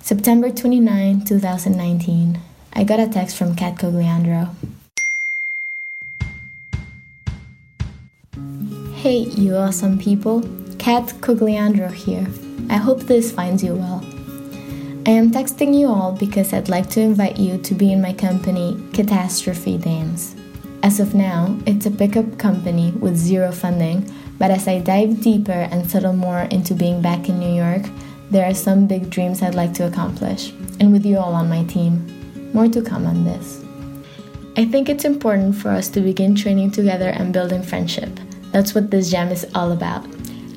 September 29, 2019. I got a text from Kat Cogliandro. Hey, you awesome people. Kat Cogliandro here. I hope this finds you well. I am texting you all because I'd like to invite you to be in my company, Catastrophe Dance. As of now, it's a pickup company with zero funding, but as I dive deeper and settle more into being back in New York, there are some big dreams I'd like to accomplish, and with you all on my team. More to come on this. I think it's important for us to begin training together and building friendship. That's what this jam is all about.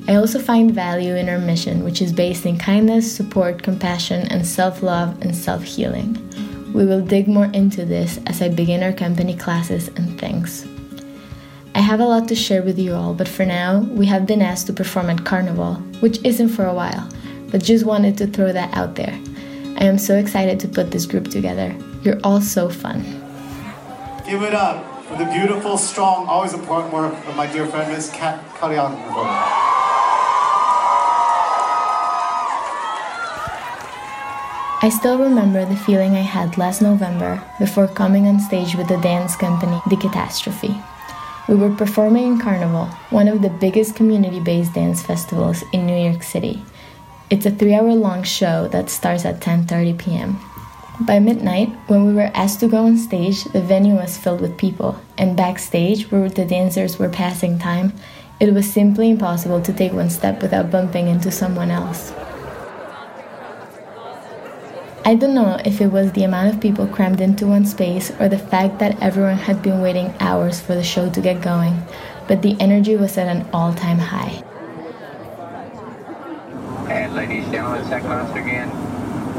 I also find value in our mission, which is based in kindness, support, compassion, and self love and self healing. We will dig more into this as I begin our company classes and things. I have a lot to share with you all, but for now, we have been asked to perform at Carnival, which isn't for a while, but just wanted to throw that out there. I am so excited to put this group together. You're all so fun. Give it up for the beautiful, strong, always important work of my dear friend Miss Kat Cogliandro. I still remember the feeling I had last November before coming on stage with the dance company, The Catastrophe. We were performing in Carnival, one of the biggest community based dance festivals in New York City. It's a three hour long show that starts at 10.30 p.m. By midnight, when we were asked to go on stage, the venue was filled with people, and backstage, where the dancers were passing time, it was simply impossible to take one step without bumping into someone else. I don't know if it was the amount of people crammed into one space or the fact that everyone had been waiting hours for the show to get going, but the energy was at an all time high. And ladies gentlemen, second monster again.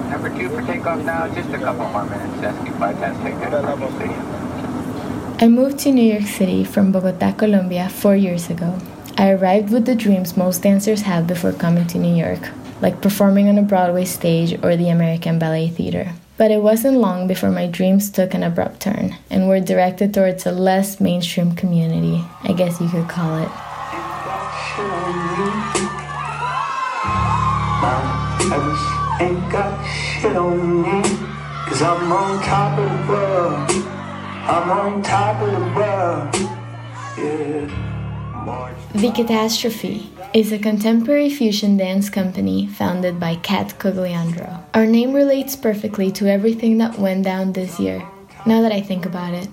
Number two for takeoff now, just a couple more minutes. SQ5 has taken at Stadium. I moved to New York City from Bogota, Colombia, four years ago. I arrived with the dreams most dancers have before coming to New York like performing on a Broadway stage or the American Ballet Theater. But it wasn't long before my dreams took an abrupt turn and were directed towards a less mainstream community, I guess you could call it. Ain't got shit on me, cause I'm on top of the world. I'm on top of the world. Yeah. The Catastrophe is a contemporary fusion dance company founded by Kat Cogliandro. Our name relates perfectly to everything that went down this year. Now that I think about it,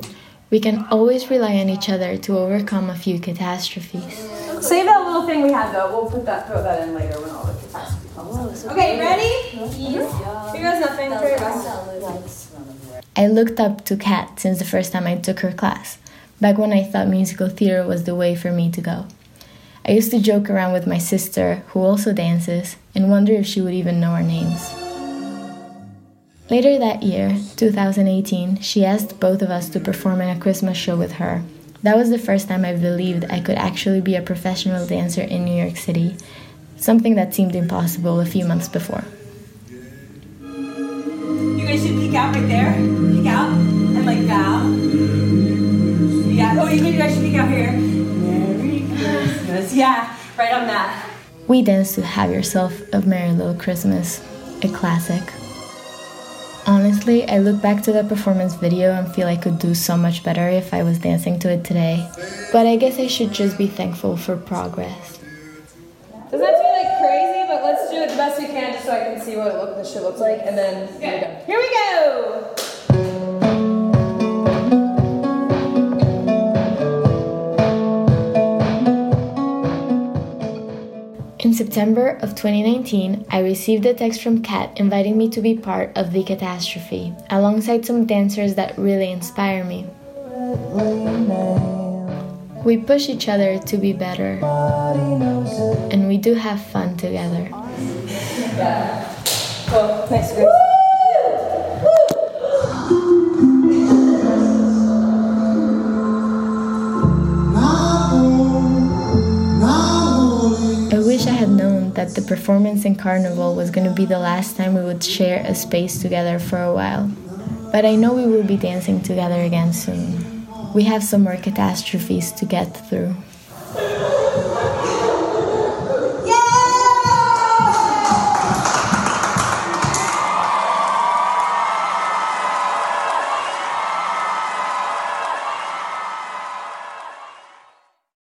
we can always rely on each other to overcome a few catastrophes. Save that little thing we had though. We'll put that throw that in later when all the catastrophes come. Okay, ready? Yes. Here goes nothing. I looked up to Kat since the first time I took her class back when I thought musical theater was the way for me to go. I used to joke around with my sister, who also dances, and wonder if she would even know our names. Later that year, 2018, she asked both of us to perform in a Christmas show with her. That was the first time I believed I could actually be a professional dancer in New York City, something that seemed impossible a few months before. You guys should peek out right there. Peek out and like bow. Yeah. Oh, you guys should be out here. Merry Christmas. Yeah, right on that. We danced to Have Yourself a Merry Little Christmas, a classic. Honestly, I look back to that performance video and feel I could do so much better if I was dancing to it today. But I guess I should just be thankful for progress. So I can see what it look, this shit looks like, and then yeah. here we go. In September of 2019, I received a text from Kat inviting me to be part of the catastrophe, alongside some dancers that really inspire me. We push each other to be better, and we do have fun together. I wish I had known that the performance in Carnival was going to be the last time we would share a space together for a while. But I know we will be dancing together again soon. We have some more catastrophes to get through.